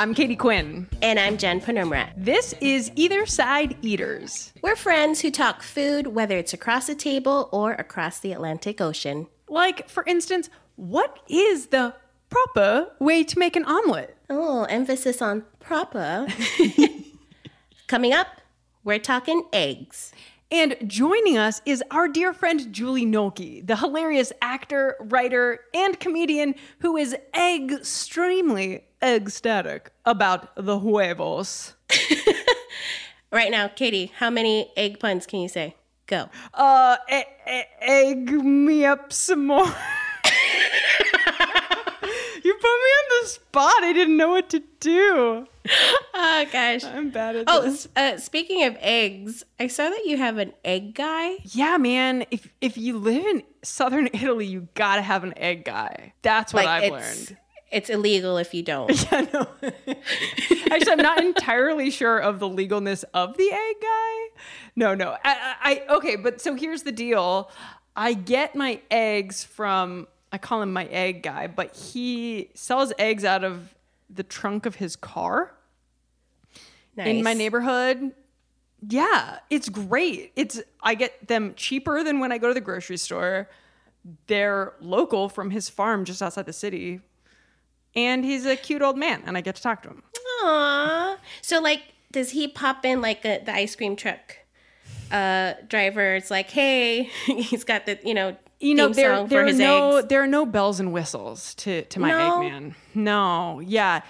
I'm Katie Quinn. And I'm Jen Panumrat. This is Either Side Eaters. We're friends who talk food, whether it's across a table or across the Atlantic Ocean. Like, for instance, what is the proper way to make an omelet? Oh, emphasis on proper. Coming up, we're talking eggs. And joining us is our dear friend Julie Nolke, the hilarious actor, writer, and comedian who is extremely ecstatic about the huevos. Right now, Katie, how many egg puns can you say? Go. Uh, e- e- egg me up some more. you put me on the spot. I didn't know what to do. Oh, gosh. I'm bad at Oh, this. Oh, uh, speaking of eggs, I saw that you have an egg guy. Yeah, man. If if you live in southern Italy, you gotta have an egg guy. That's what I've it's, learned. It's illegal if you don't. Yeah, no. Actually, I'm not entirely sure of the legalness of the egg guy. No, no. I, I okay, but so here's the deal. I get my eggs from I call him my egg guy, but he sells eggs out of the trunk of his car in my neighborhood. Yeah, it's great. It's I get them cheaper than when I go to the grocery store. They're local from his farm just outside the city. And he's a cute old man and I get to talk to him. Aww. So, like, does he pop in like a, the ice cream truck uh, driver? It's like, hey, he's got the, you know, You know, there song there are no eggs. there are no bells and whistles to to my No? Eggman. No, yeah.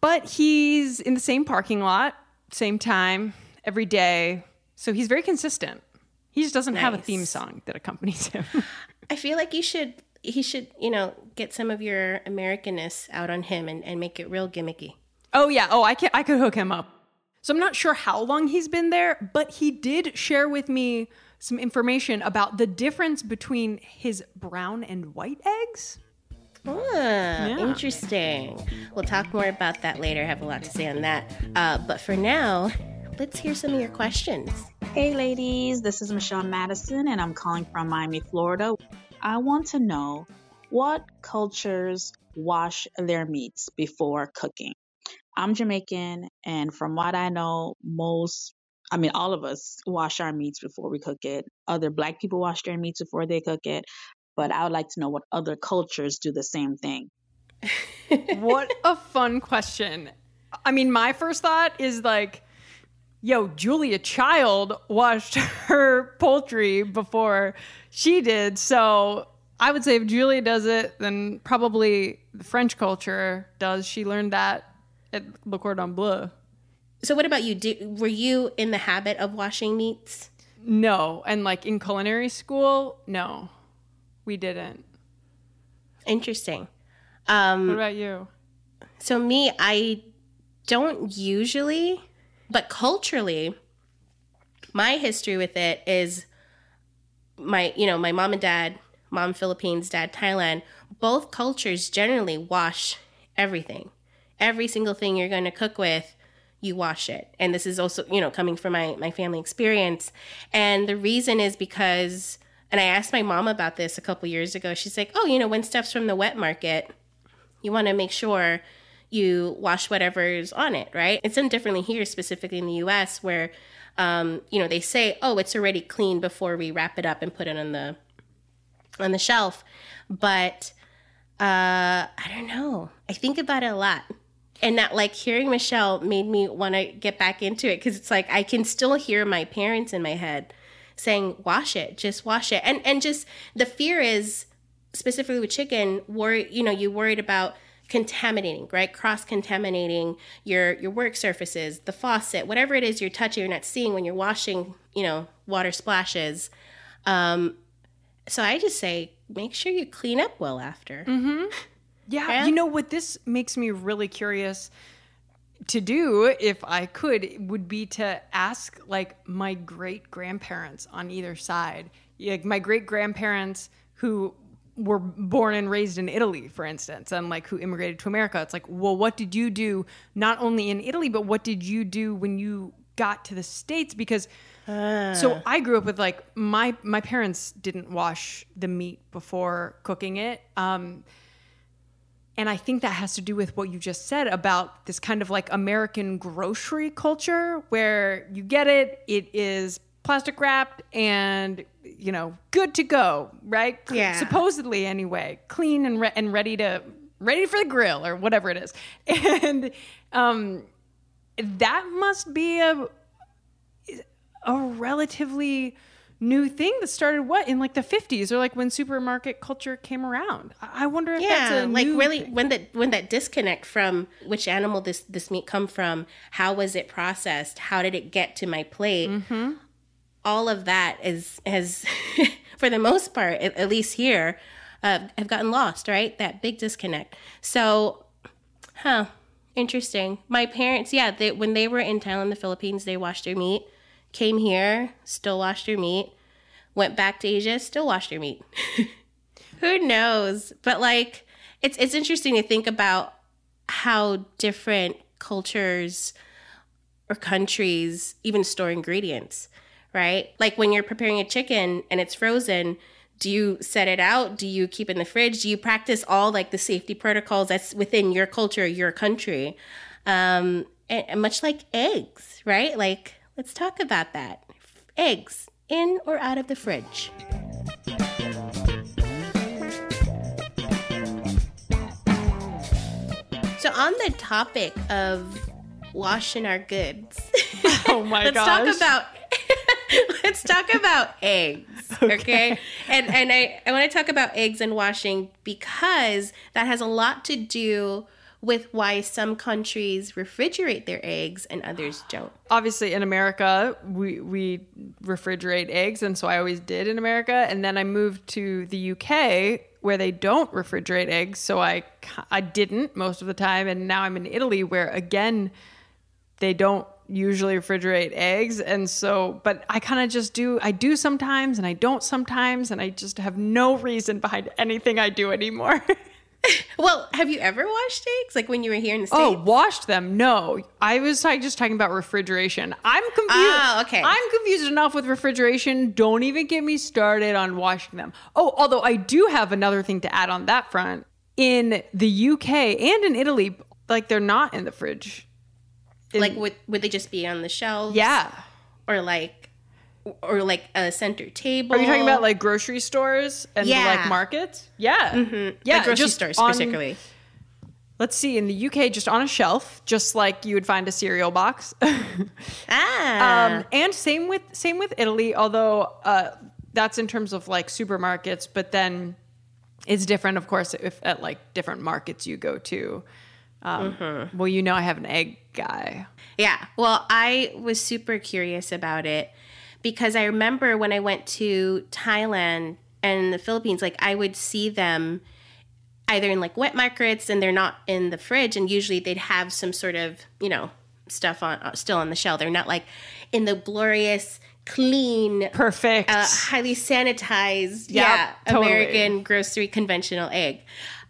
But he's in the same parking lot, same time, every day. So he's very consistent. He just doesn't have a theme song that accompanies him. I feel like you should, he should, you know, get some of your Americanness out on him and, and make it real gimmicky. Oh yeah. Oh, I can I could hook him up. So I'm not sure how long he's been there, but he did share with me some information about the difference between his brown and white eggs. Ah, interesting. We'll talk more about that later. I have a lot to say on that. Uh, but for now, let's hear some of your questions. Hey, ladies, this is Michelle Madison, and I'm calling from Miami, Florida. I want to know what cultures wash their meats before cooking. I'm Jamaican, and from what I know, most, I mean, all of us wash our meats before we cook it. Other black people wash their meats before they cook it, but I would like to know what other cultures do the same thing. what a fun question. I mean, my first thought is like, yo, Julia Child washed her poultry before she did. So I would say if Julia does it, then probably the French culture does. She learned that at Le Cordon Bleu. So, what about you? Do, were you in the habit of washing meats? No. And like in culinary school, no, we didn't. Interesting. Um, What about you? So me, I don't usually, but culturally, my history with it is my, you know, my mom and dad, mom Philippines, dad Thailand, both cultures generally wash everything. Every single thing you're going to cook with, you wash it. And this is also, you know, coming from my my family experience. And the reason is because and I asked my mom about this a couple years ago. She's like, "Oh, you know, when stuff's from the wet market, you want to make sure you wash whatever's on it, right? It's done differently here, specifically in the US, where, um, you know, they say, oh, it's already clean before we wrap it up and put it on the on the shelf. But uh, I don't know. I think about it a lot. And that like hearing Michelle made me want to get back into it because it's like I can still hear my parents in my head saying, "Wash it, just wash it," and and just the fear is specifically with chicken, worry you know you worried about contaminating, right? Cross contaminating your your work surfaces, the faucet, whatever it is you're touching, you're not seeing when you're washing, you know, water splashes. Um, so I just say make sure you clean up well after. Yeah, Yeah. you know what this makes me really curious to do if I could would be to ask like my great grandparents on either side. Like my great grandparents who were born and raised in Italy, for instance, and like who immigrated to America. It's like, well, what did you do not only in Italy, but what did you do when you got to the States? Because so I grew up with like my my parents didn't wash the meat before cooking it. Um, and I think that has to do with what you just said about this kind of like American grocery culture where you get it, it is plastic wrapped and you know good to go, right? Yeah. Supposedly anyway, clean and re- and ready to ready for the grill or whatever it is. And um that must be a a relatively new thing that started what in like the 50s or like when supermarket culture came around. I wonder if that's Yeah, a like really thing. when that when that disconnect from which animal this this meat come from, how was it processed, how did it get to my plate? Mm-hmm. All of that is has, for the most part, at, at least here, uh, have gotten lost. Right, that big disconnect. So, huh, interesting. My parents, yeah, they when they were in Thailand, the Philippines, they washed their meat. Came here, still washed your meat. Went back to Asia, still washed your meat. who knows? But like it's it's interesting to think about how different cultures or countries even store ingredients right? Like when you're preparing a chicken and it's frozen do you set it out? Do you keep in the fridge? Do you practice all like the safety protocols that's within your culture your country? Um and much like eggs right? Like let's talk about that eggs in or out of the fridge So on the topic of washing our goods, Oh my let's gosh. talk about let's talk about eggs, okay? And and I I want to talk about eggs and washing because that has a lot to do with why some countries refrigerate their eggs and others don't. obviously in America we we refrigerate eggs and so I always did in America and then I moved to the UK where they don't refrigerate eggs so I I didn't most of the time and now I'm in Italy where again they don't usually refrigerate eggs and so but I kind of just do I do sometimes and I don't sometimes and I just have no reason behind anything I do anymore. Well, have you ever washed eggs like when you were here in the oh, states? Oh, washed them? No, I was just talking about refrigeration. I'm confused. Oh, okay. I'm confused enough with refrigeration. Don't even get me started on washing them. Oh, although I do have another thing to add on that front. In the UK and in Italy, like they're not in the fridge. In- like would would they just be on the shelves? yeah. or like or like a center table. Are you talking about like grocery stores and Yeah. like markets? Yeah. Yeah. like grocery stores on- specifically? let's see. In the UK, just on a shelf, just like you would find a cereal box. Ah, Um, and same with same with Italy, although uh, that's in terms of like supermarkets, but then it's different, of course, if at like different markets you go to. Um, Mm-hmm. Well, you know, I have an egg guy. yeah. Well, I was super curious about it because I remember when I went to Thailand and the Philippines, like I would see them either in like wet markets and they're not in the fridge, and usually they'd have some sort of you know stuff on uh, still on the shelf. They're not like in the glorious clean Perfect. uh, highly sanitized, Yep, yeah, totally. American grocery conventional egg.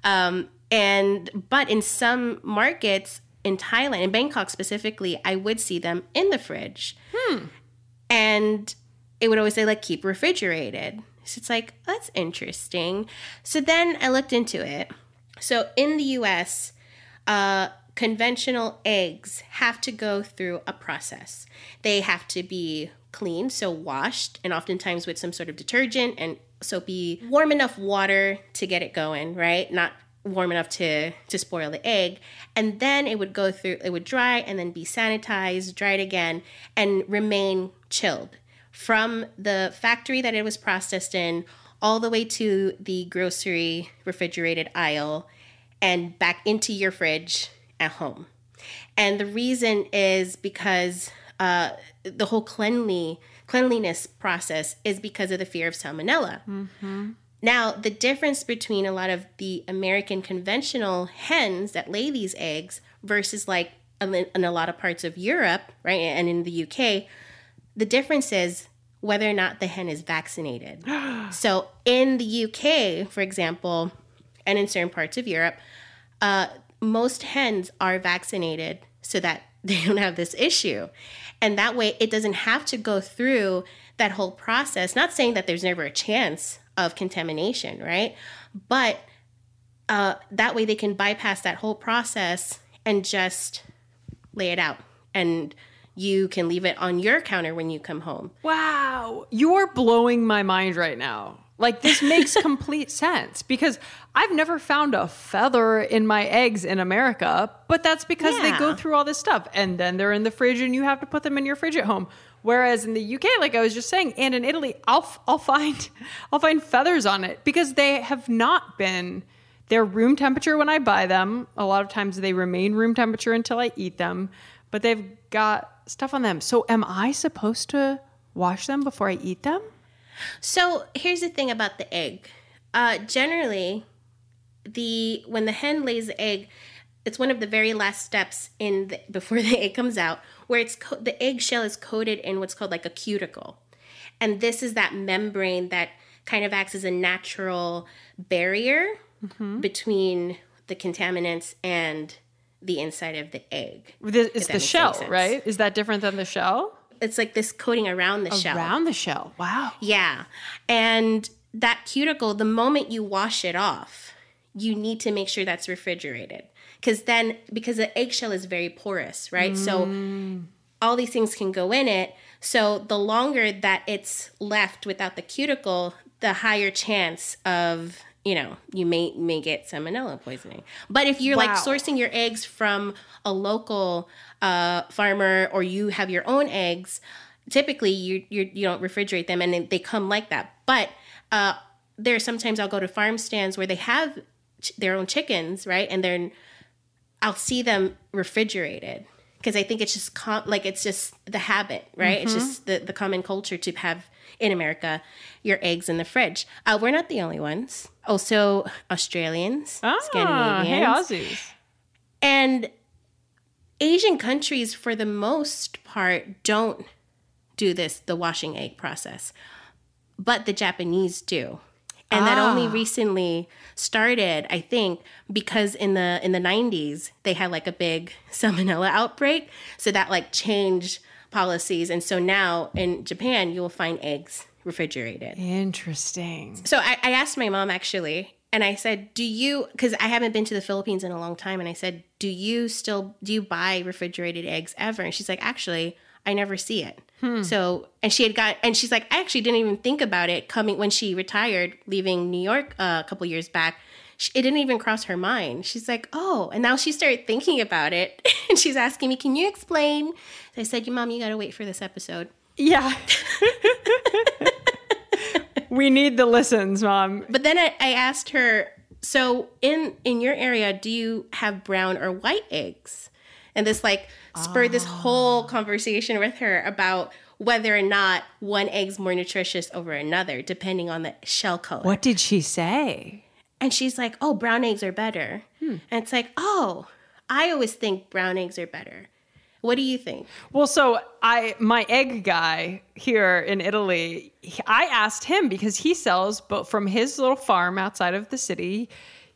Um, and but in some markets in Thailand, in Bangkok specifically, I would see them in the fridge, and it would always say like keep refrigerated. So it's like that's interesting. So then I looked into it. So in the U.S. Uh, conventional eggs have to go through a process. They have to be cleaned, so washed, and oftentimes with some sort of detergent and soapy, warm enough water to get it going, right? Not warm enough to to spoil the egg. And then it would go through it would dry and then be sanitized dried again and remain chilled. From the factory that it was processed in all the way to the grocery refrigerated aisle and back into your fridge at home. And the reason is because uh, the whole cleanly cleanliness process is because of the fear of salmonella. Now, the difference between a lot of the American conventional hens that lay these eggs versus like in a lot of parts of Europe, right, and in the UK, the difference is whether or not the hen is vaccinated. so in the UK, for example, and in certain parts of Europe, uh, most hens are vaccinated so that they don't have this issue. And that way, it doesn't have to go through that whole process. Not saying that there's never a chance of contamination, right? But uh, that way, they can bypass that whole process and just lay it out. And you can leave it on your counter when you come home. Wow. You're blowing my mind right now. Like, this makes complete sense because I've never found a feather in my eggs in America, but that's because they go through all this stuff and then they're in the fridge and you have to put them in your fridge at home. Whereas in the UK, like I was just saying, and in Italy, I'll, I'll find I'll find feathers on it because they have not been they're room temperature when I buy them. A lot of times they remain room temperature until I eat them, but they've got stuff on them. So am I supposed to wash them before I eat them? So here's the thing about the egg. Uh, generally, the when the hen lays the egg, it's one of the very last steps in the, before the egg comes out, where it's co- the eggshell is coated in what's called like a cuticle, and this is that membrane that kind of acts as a natural barrier mm-hmm. between the contaminants and the inside of the egg. It's the shell, right? Is that different than the shell? It's like this coating around the shell. Around the shell. Wow. Yeah. And that cuticle, the moment you wash it off, you need to make sure that's refrigerated. Because then, because the eggshell is very porous, right? So all these things can go in it. So the longer that it's left without the cuticle, the higher chance of you know you may may get salmonella poisoning. But if you're like sourcing your eggs from a local uh, farmer or you have your own eggs, typically you you you don't refrigerate them and they- come like that. But uh, there are sometimes I'll go to farm stands where they have ch- their own chickens, right? And then I'll see them refrigerated because I think it's just com- like it's just the habit, right? It's just the, the common culture to have in America your eggs in the fridge. Uh, we're not the only ones. Also, Australians, Ah, hey, Scandinavians, Aussies. and Asian countries, for the most part, don't do this, the washing egg process, but the Japanese do. And that only ah. recently started, I think, because in the in the 90s they had like a big salmonella outbreak, so that like changed policies. And so now in Japan you will find eggs refrigerated. Interesting. So I, I asked my mom actually, and I said, "Do you?" Because I haven't been to the Philippines in a long time, and I said, "Do you still do you buy refrigerated eggs ever?" And she's like, "Actually, I never see it." So, and she had got, and she's like, "I actually didn't even think about it coming when she retired, leaving New York uh, a couple years back." She, it didn't even cross her mind. She's like, "Oh," and now she started thinking about it, and she's asking me, "Can you explain?" So I said, "You mom, you got to wait for this episode." Yeah. we need the listens, mom. But then I, I asked her, so in in your area, do you have brown or white eggs? And this like spurred this ah. whole conversation with her about whether or not one egg's more nutritious over another, depending on the shell color. What did she say? And she's like, "Oh, brown eggs are better." Hmm. And it's like, "Oh, I always think brown eggs are better." What do you think? Well, so I my egg guy here in Italy, I asked him because he sells but from his little farm outside of the city,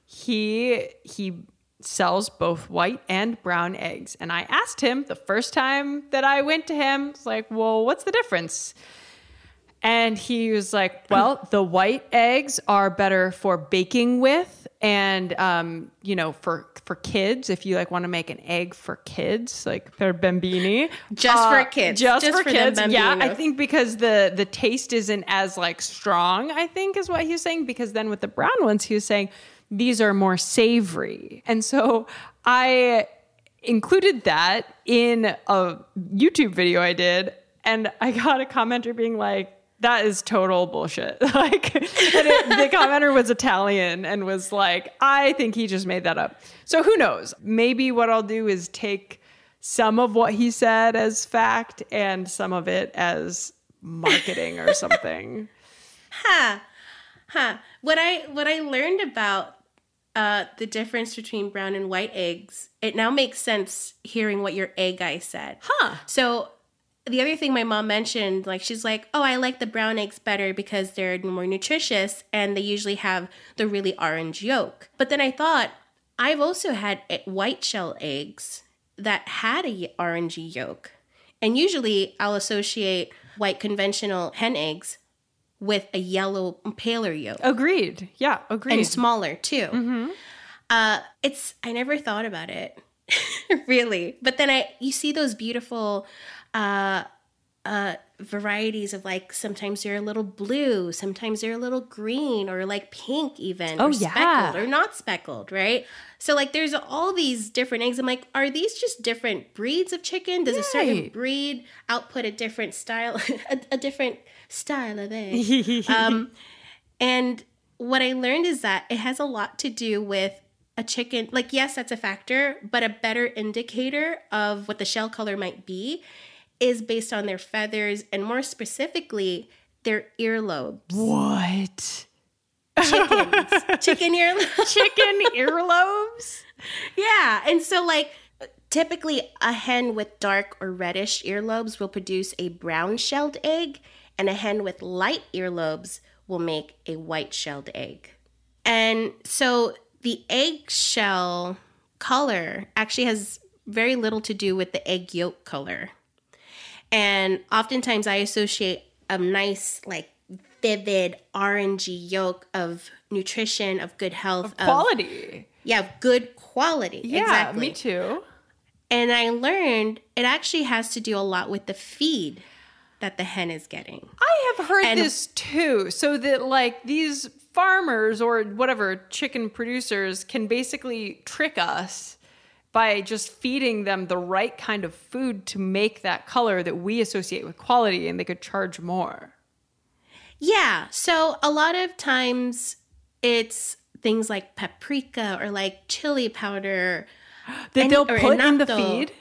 he he sells both white and brown eggs. And I asked him the first time that I went to him, it's like, "Well, what's the difference?" And he was like, "Well, the white eggs are better for baking with, and um, you know, for for kids, if you like want to make an egg for kids, like for bambini, Just for kids. just, Just for, for kids. yeah, I think because the the taste isn't as like strong. I think is what he was saying. Because then with the brown ones, he was saying these are more savory. And so I included that in a YouTube video I did, and I got a commenter being like, that is total bullshit. like, it, the commenter was Italian and was like, I think he just made that up. So who knows? Maybe what I'll do is take some of what he said as fact and some of it as marketing or something. Huh. Huh. What I what I learned about uh, the difference between brown and white eggs, it now makes sense hearing what your egg guy said. Huh. So the other thing my mom mentioned, like she's like, "Oh, I like the brown eggs better because they're more nutritious and they usually have the really orange yolk." But then I thought, I've also had white shell eggs that had a orangey yolk, and usually I'll associate white conventional hen eggs with a yellow paler yolk Agreed. Yeah, agreed. and smaller too. Uh, it's I never thought about it really, but then I you see those beautiful uh, uh, varieties of like sometimes they're a little blue, sometimes they're a little green or like pink even. Oh, or yeah. speckled or not speckled, right? So like there's all these different eggs. I'm like, are these just different breeds of chicken? Does a certain breed output a different style, a, a different style of egg? um, and what I learned is that it has a lot to do with a chicken. Like, yes, that's a factor, but a better indicator of what the shell color might be is based on their feathers and more specifically, their earlobes. what? Chickens. Chicken earlobes. Chicken earlobes? Yeah. And so, like, typically a hen with dark or reddish earlobes will produce a brown shelled egg, and a hen with light earlobes will make a white shelled egg. And so the eggshell color actually has very little to do with the egg yolk color. And oftentimes I associate a nice, like, vivid orangey yolk of nutrition, of good health, of Quality. yeah, good quality. Yeah, exactly. me too. And I learned it actually has to do a lot with the feed that the hen is getting. I have heard And- this too. So that like these farmers or whatever chicken producers can basically trick us by just feeding them the right kind of food to make that color that we associate with quality and they could charge more. Yeah. So a lot of times it's things like paprika or like chili powder That they'll put in the feed.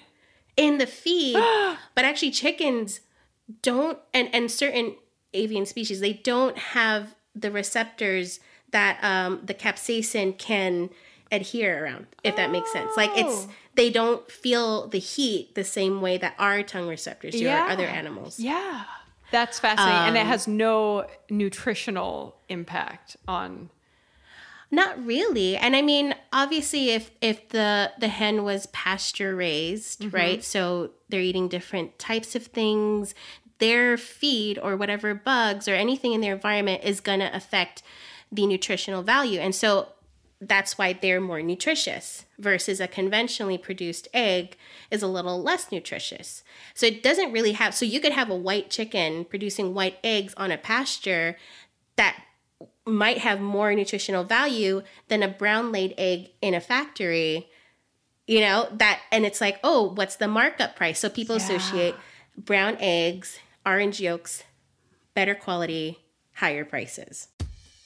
in the feed, but actually chickens don't and and certain avian species they don't have the receptors that um the capsaicin can adhere around if that makes sense like it's Oh. they don't feel the heat the same way that our tongue receptors do Yeah. or other animals Yeah. That's fascinating. and it Um, has no nutritional impact on Not really. And I mean, obviously if if the the hen was pasture raised, mm-hmm. right? So they're eating different types of things, their feed or whatever bugs or anything in their environment is going to affect the nutritional value. And so that's why they're more nutritious versus a conventionally produced egg is a little less nutritious. So it doesn't really have so you could have a white chicken producing white eggs on a pasture that might have more nutritional value than a brown laid egg in a factory you know that and it's like oh what's the markup price? So people associate brown eggs orange yolks better quality higher prices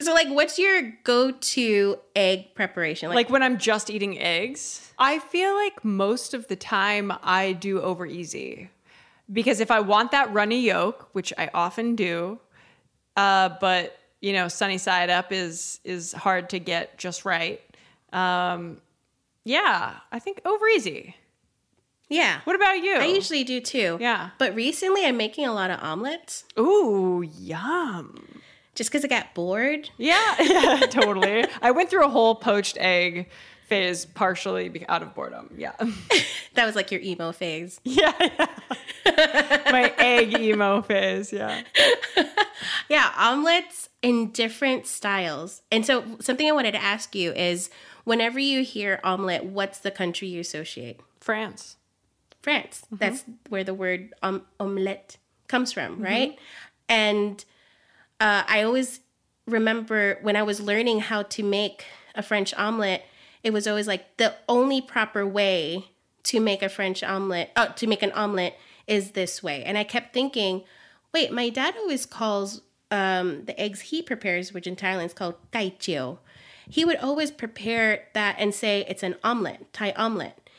So like what's your go-to egg preparation like when I'm just eating eggs, I feel like most of the time I do over easy. Because if I want that runny yolk, which I often do, uh, but you know, sunny side up is is hard to get just right. Um, yeah, I think over easy. yeah What about you? i usually do too Yeah. but recently i'm making a lot of omelets Ooh, yum. Just because i got bored Yeah, yeah, totally. I went through a whole poached egg phase partially out of boredom. Yeah. That was like your emo phase. yeah, yeah. My egg emo phase. Yeah. Yeah, omelets in different styles. And so, something I wanted to ask you is whenever you hear omelet, what's the country you associate? France. France. That's where the word um, omelette comes from, right? And uh, I always remember when I was learning how to make a French omelet, it was always like the only proper way to make a French omelet, uh, to make an omelet is this way. And I kept thinking, wait, my dad always calls um, the eggs he prepares, which in Thailand is called kai jiao. He would always prepare that and say it's an omelet, Thai omelet.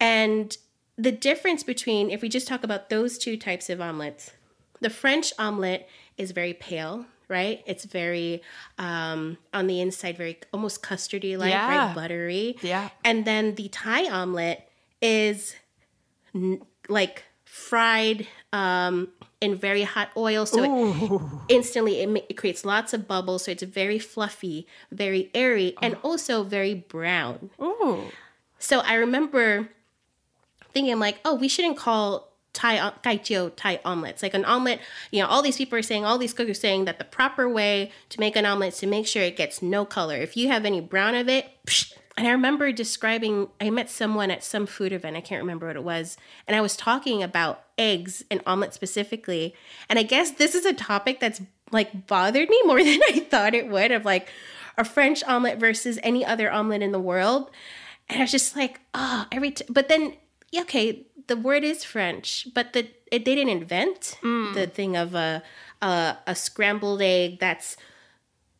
And the difference between, if we just talk about those two types of omelets, the French omelet is very pale, right? It's very um, on the inside, very almost custardy like, Yeah. very buttery. Yeah. And then the Thai omelet is n- like fried um, in very hot oil, so it instantly it, ma- it creates lots of bubbles. So it's very fluffy, very airy, and also very brown. Ooh. So I remember thinking like, oh, we shouldn't call Thai kai jiao Thai omelets. Like an omelet, you know, all these people are saying, all these cooks are saying that the proper way to make an omelet is to make sure it gets no color. If you have any brown of it, psh. and I remember describing, I met someone at some food event, I can't remember what it was, and I was talking about eggs and omelet specifically. And I guess this is a topic that's like bothered me more than I thought it would of like a French omelet versus any other omelet in the world. And I was just like, oh, every t-. but then okay, the word is French, but the it, they didn't invent mm. the thing of a, a a scrambled egg that's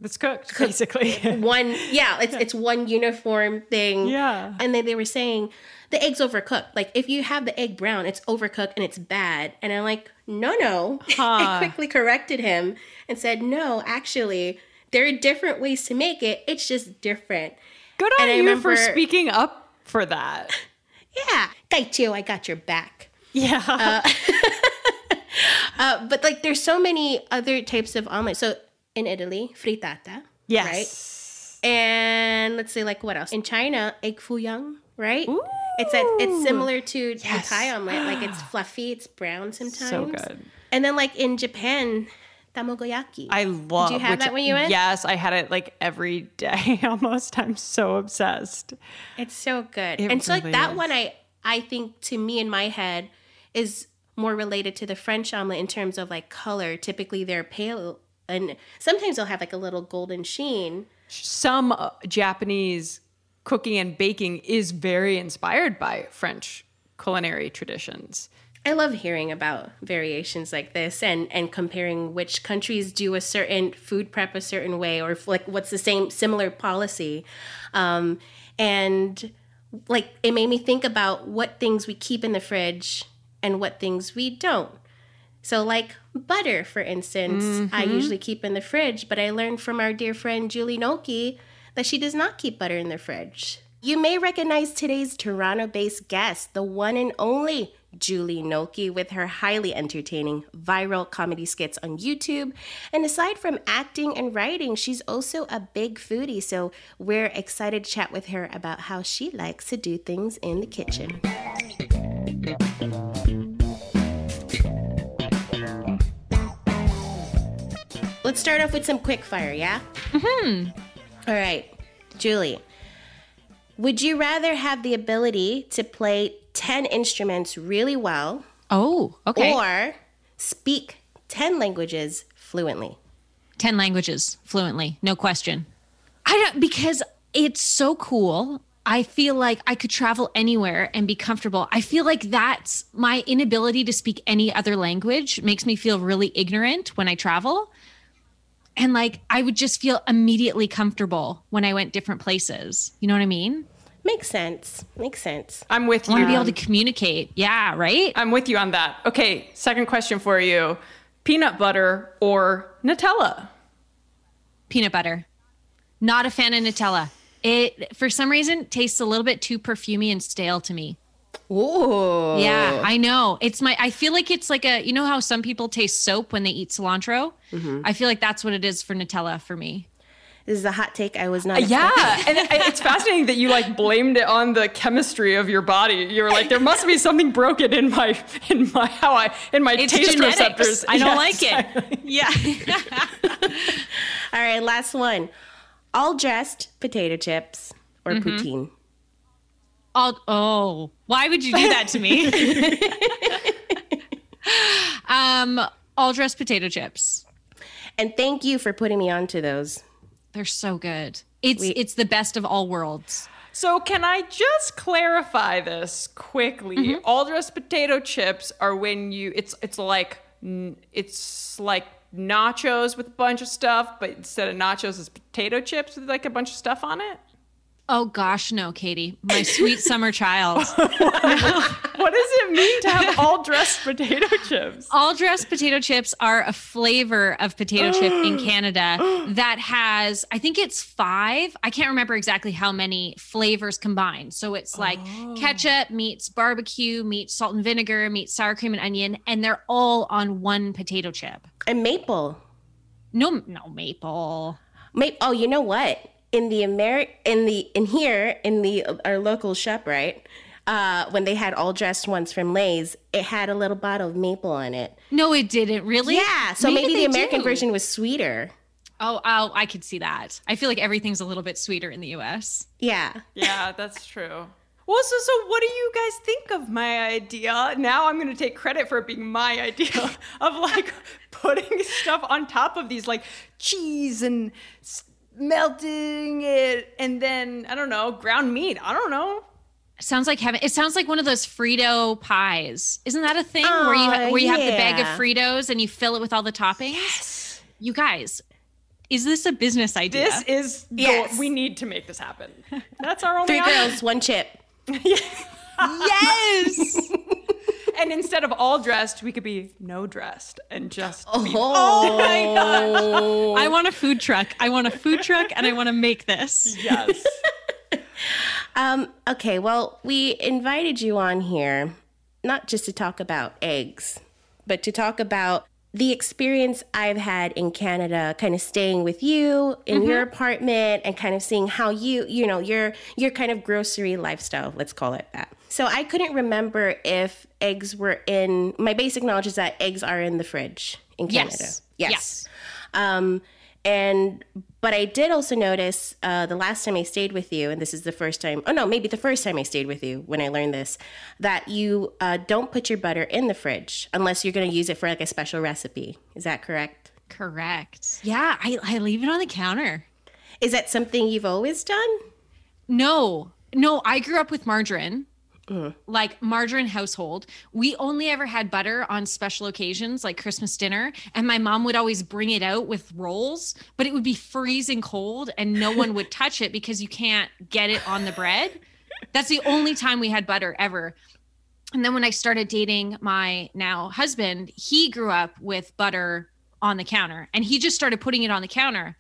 It's cooked, basically. one yeah, it's it's one uniform thing. Yeah. And then they were saying the egg's overcooked. Like if you have the egg brown, it's overcooked and it's bad. And I'm like, no, no. I quickly corrected him and said, no, actually, there are different ways to make it. It's just different. Good on And you for speaking up for that. Yeah, Kai jiao, I got your back. Yeah. Uh, but like, there's so many other types of omelet. So in Italy, frittata. yes. Right? And let's say like what else? In China, egg foo young, right? Ooh. It's a, it's similar to the Thai omelet. Like it's fluffy, it's brown sometimes. So good. And then like in Japan, tamagoyaki. I love. Did you have which- that when you went? Yes, I had it like every day almost. I'm so obsessed. It's so good. It and so like that is. one I I think to me in my head is more related to the French omelet in terms of like color. Typically they're pale and sometimes they'll have like a little golden sheen. Some uh, Japanese cooking and baking is very inspired by French culinary traditions. I love hearing about variations like this and and comparing which countries do a certain food prep a certain way or if, like what's the same similar policy. Um, and like it made me think about what things we keep in the fridge and what things we don't. So, like butter, for instance, I usually keep in the fridge, but I learned from our dear friend Julie Nolke that she does not keep butter in the fridge. You may recognize today's Toronto based guest, the one and only Julie Nolke, with her highly entertaining viral comedy skits on YouTube. And aside from acting and writing, she's also a big foodie, so we're excited to chat with her about how she likes to do things in the kitchen. Let's start off with some quick fire, yeah? Mm-hmm. All right, Julie. Would you rather have the ability to play 10 instruments really well Oh, okay. or speak 10 languages fluently? 10 languages fluently, no question. I don't because it's so cool. I feel like I could travel anywhere and be comfortable. I feel like that's my inability to speak any other language makes me feel really ignorant when I travel. And like I would just feel immediately comfortable when I went different places. You know what I mean? Makes sense. Makes sense. I'm with you. I want to be able to communicate. Yeah, right? I'm with you on that. Okay, second question for you: peanut butter or Nutella? Peanut butter. Not a fan of Nutella. It for some reason tastes a little bit too perfumey and stale to me. Ooh. Yeah, I know. It's my I feel like it's like a you know how some people taste soap when they eat cilantro? Mhm. I feel like that's what it is for Nutella for me. This is a hot take I was not. Yeah, and it's fascinating that you like blamed it on the chemistry of your body. You were like, there must be something broken in my in my how I in my It's taste genetics. receptors. I don't Yeah, like exactly. it. Yeah. All right, last one. All dressed potato chips or Mm-hmm. poutine. All, oh, why would you do that to me? um, all dressed potato chips. And thank you for putting me onto those. They're so good. It's We- it's the best of all worlds. So can I just clarify this quickly? Mm-hmm. All dressed potato chips are when you it's it's like it's like nachos with a bunch of stuff, but instead of nachos, it's potato chips with like a bunch of stuff on it. Oh gosh, no, Katie, my sweet summer child. What does it mean to have all dressed potato chips? All dressed potato chips are a flavor of potato chip in Canada that has, I think it's five. I can't remember exactly how many flavors combined. So it's like oh. ketchup meets barbecue, meets salt and vinegar, meets sour cream and onion, and they're all on one potato chip. And maple. No, no maple. Maple. Oh, you know what? In the Ameri- in the in here in the our local shop, right? Uh, when they had all dressed ones from Lay's, it had a little bottle of maple on it. No, it didn't really. Yeah, so maybe, the American do. version was sweeter. Oh, oh, I could see that. I feel like everything's a little bit sweeter in the U.S. Yeah. Yeah, that's true. Well, so so what do you guys think of my idea? Now I'm going to take credit for it being my idea of like putting stuff on top of these like cheese and s- melting it and then I don't know, ground meat. I don't know. Sounds like heaven. It sounds like one of those Frito pies. Isn't that a thing where you Aw, oh, where you have the bag of. Fritos and you fill it with all the toppings? Yes. You guys, is this a business idea? This is Yes. go- we need to make this happen. That's our only Three option. girls, one chip. yes. And instead of all dressed, we could be no dressed and just be Oh, my gosh. I want a food truck. I want a food truck and I want to make this. yes. Um, okay, well, we invited you on here not just to talk about eggs, but to talk about the experience I've had in Canada, kind of staying with you in your apartment and kind of seeing how you, you know, your your kind of grocery lifestyle, let's call it that. So I couldn't remember if eggs were in my basic knowledge is that eggs are in the fridge in Canada. Yes. Yes. Yes. Um, and but I did also notice uh, the last time I stayed with you, and this is the first time. Oh no, maybe the first time I stayed with you when I learned this, that you uh, don't put your butter in the fridge unless you're going to use it for like a special recipe. Is that correct? Correct. Yeah, I, I leave it on the counter. Is that something you've always done? No, no, I grew up with margarine. Like margarine household. We only ever had butter on special occasions like Christmas dinner. And my mom would always bring it out with rolls, but it would be freezing cold and no one would touch it because you can't get it on the bread. That's the only time we had butter ever. And then when I started dating my now husband, he grew up with butter on the counter and he just started putting it on the counter.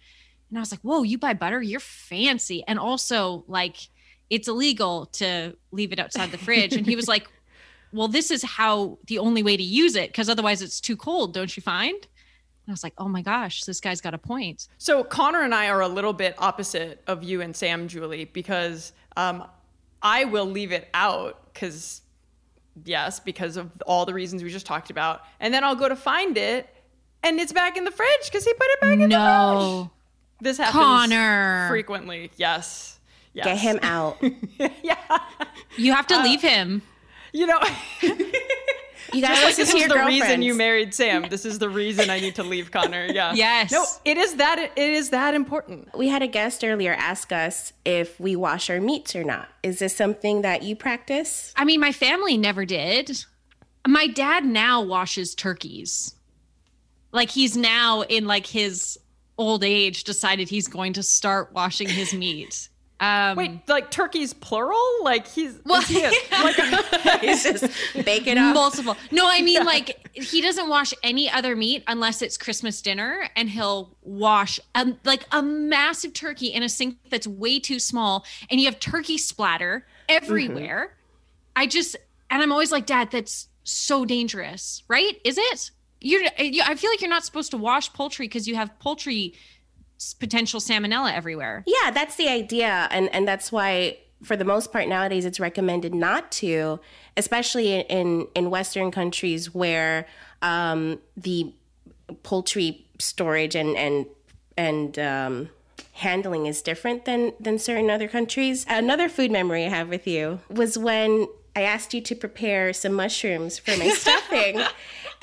And I was like, whoa, you buy butter? You're fancy. And also, like, it's illegal to leave it outside the fridge. And he was like, well, this is how the only way to use it because otherwise it's too cold, don't you find? And I was like, oh my gosh, this guy's got a point. So Connor and I are a little bit opposite of you and Sam, Julie, because um, I will leave it out because, yes, because of all the reasons we just talked about, and then I'll go to find it, and it's back in the fridge because he put it back in the fridge. No. This happens Connor. frequently. Yes. Yes. Get him out. yeah. You have to uh, leave him. You know, You guys like this is your the reason you married Sam. This is the reason I need to leave Connor. Yeah. Yes. No, it is that. It is that important. we had a guest earlier ask us if we wash our meats or not. Is this something that you practice? I mean, my family never did. My dad now washes turkeys. Like he's now in like his old age decided he's going to start washing his meat. Um Wait, like turkey's plural? Like he's Well, is he a- like a- He's just bake it up. multiple. No, I mean like he doesn't wash any other meat unless it's Christmas dinner and he'll wash um, like a massive turkey in a sink that's way too small and you have turkey splatter everywhere. I just and I'm always like dad that's so dangerous, right? Is it? You're you, I feel like you're not supposed to wash poultry cuz you have poultry potential salmonella everywhere. Yeah, that's the idea. And and that's why for the most part nowadays it's recommended not to, especially in in Western countries where um, the poultry storage and and and um, handling is different than than certain other countries. Another food memory I have with you was when I asked you to prepare some mushrooms for my stuffing.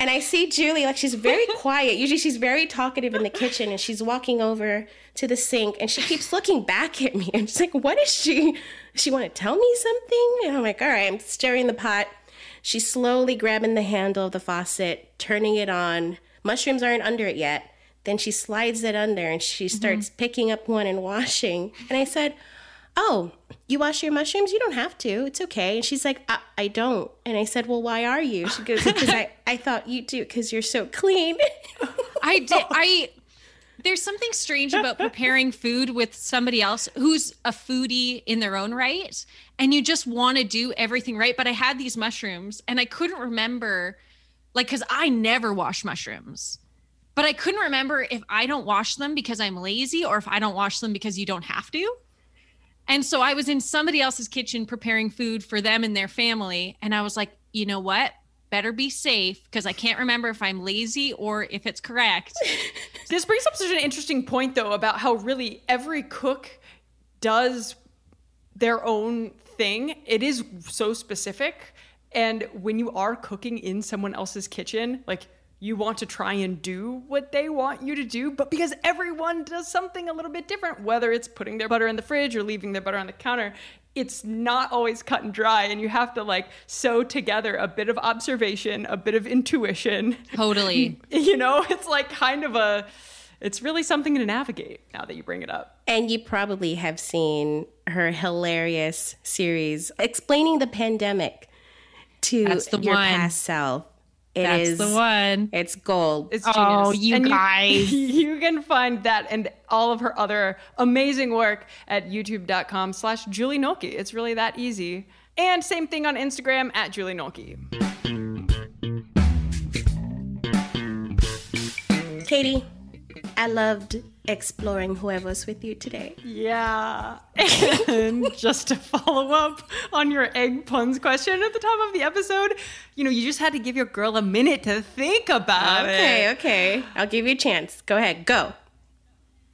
And I see Julie, like she's very quiet. Usually she's very talkative in the kitchen and she's walking over to the sink and she keeps looking back at me. And she's like, what is she? She want to tell me something? And I'm like, all right, I'm stirring the pot. She's slowly grabbing the handle of the faucet, turning it on. Mushrooms aren't under it yet. Then she slides it under and she mm-hmm. starts picking up one and washing. And I said, Oh, you wash your mushrooms? You don't have to. It's okay. And she's like, I, I don't. And I said, Well, why are you? She goes, Because I, I thought you do because you're so clean. I did. I there's something strange about preparing food with somebody else who's a foodie in their own right, and you just want to do everything right. But I had these mushrooms, and I couldn't remember, like, because I never wash mushrooms. But I couldn't remember if I don't wash them because I'm lazy or if I don't wash them because you don't have to. And so I was in somebody else's kitchen preparing food for them and their family. And I was like, you know what? Better be safe because I can't remember if I'm lazy or if it's correct. This brings up such an interesting point, though, about how really every cook does their own thing. It is so specific. And when you are cooking in someone else's kitchen, like you want to try and do what they want you to do, but because everyone does something a little bit different, whether it's putting their butter in the fridge or leaving their butter on the counter, it's not always cut and dry. And you have to like sew together a bit of observation, a bit of intuition. Totally. You know, it's like kind of a, it's really something to navigate now that you bring it up. and you probably have seen her hilarious series explaining the pandemic to That's the your one. past self. It That's is- the one. It's gold. It's oh, genius. Oh, you And guys. You, can find that and all of her other amazing work at youtube.com slash Julie Nolke. It's really that easy. And same thing on Instagram at Julie Nolke. Katie, I loved exploring whoever's with you today. Yeah. And just to follow up on your egg puns question at the top of the episode, you know, you just had to give your girl a minute to think about Okay, it. okay. okay. I'll give you a chance. Go ahead, go.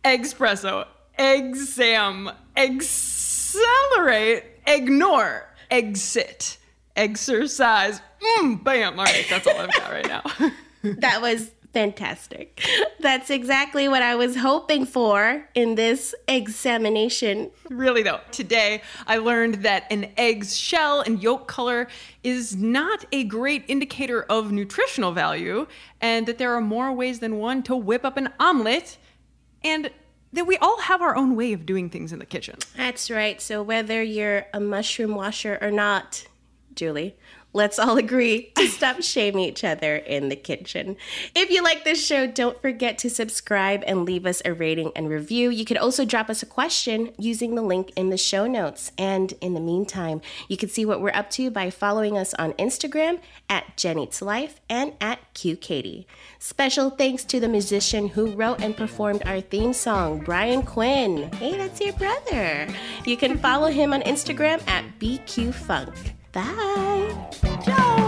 Espresso, exam, accelerate, ignore, exit, exercise. Mm, bam. All right, that's all I've got right now. That was fantastic. That's exactly what I was hoping for in this examination. really though, today I learned that an egg's shell and yolk color is not a great indicator of nutritional value, and that there are more ways than one to whip up an omelet, and that we all have our own way of doing things in the kitchen. That's right. So whether you're a mushroom washer or not, Julie, let's all agree to stop shaming each other in the kitchen. If you like this show, don't forget to subscribe and leave us a rating and review. You could also drop us a question using the link in the show notes. And in the meantime, you can see what we're up to by following us on Instagram at Jen Eats Life and at QKatie. Special thanks to the musician who wrote and performed our theme song, Brian Quinn. Hey, that's your brother. You can follow him on Instagram at BQ Funk. Bye. Ciao!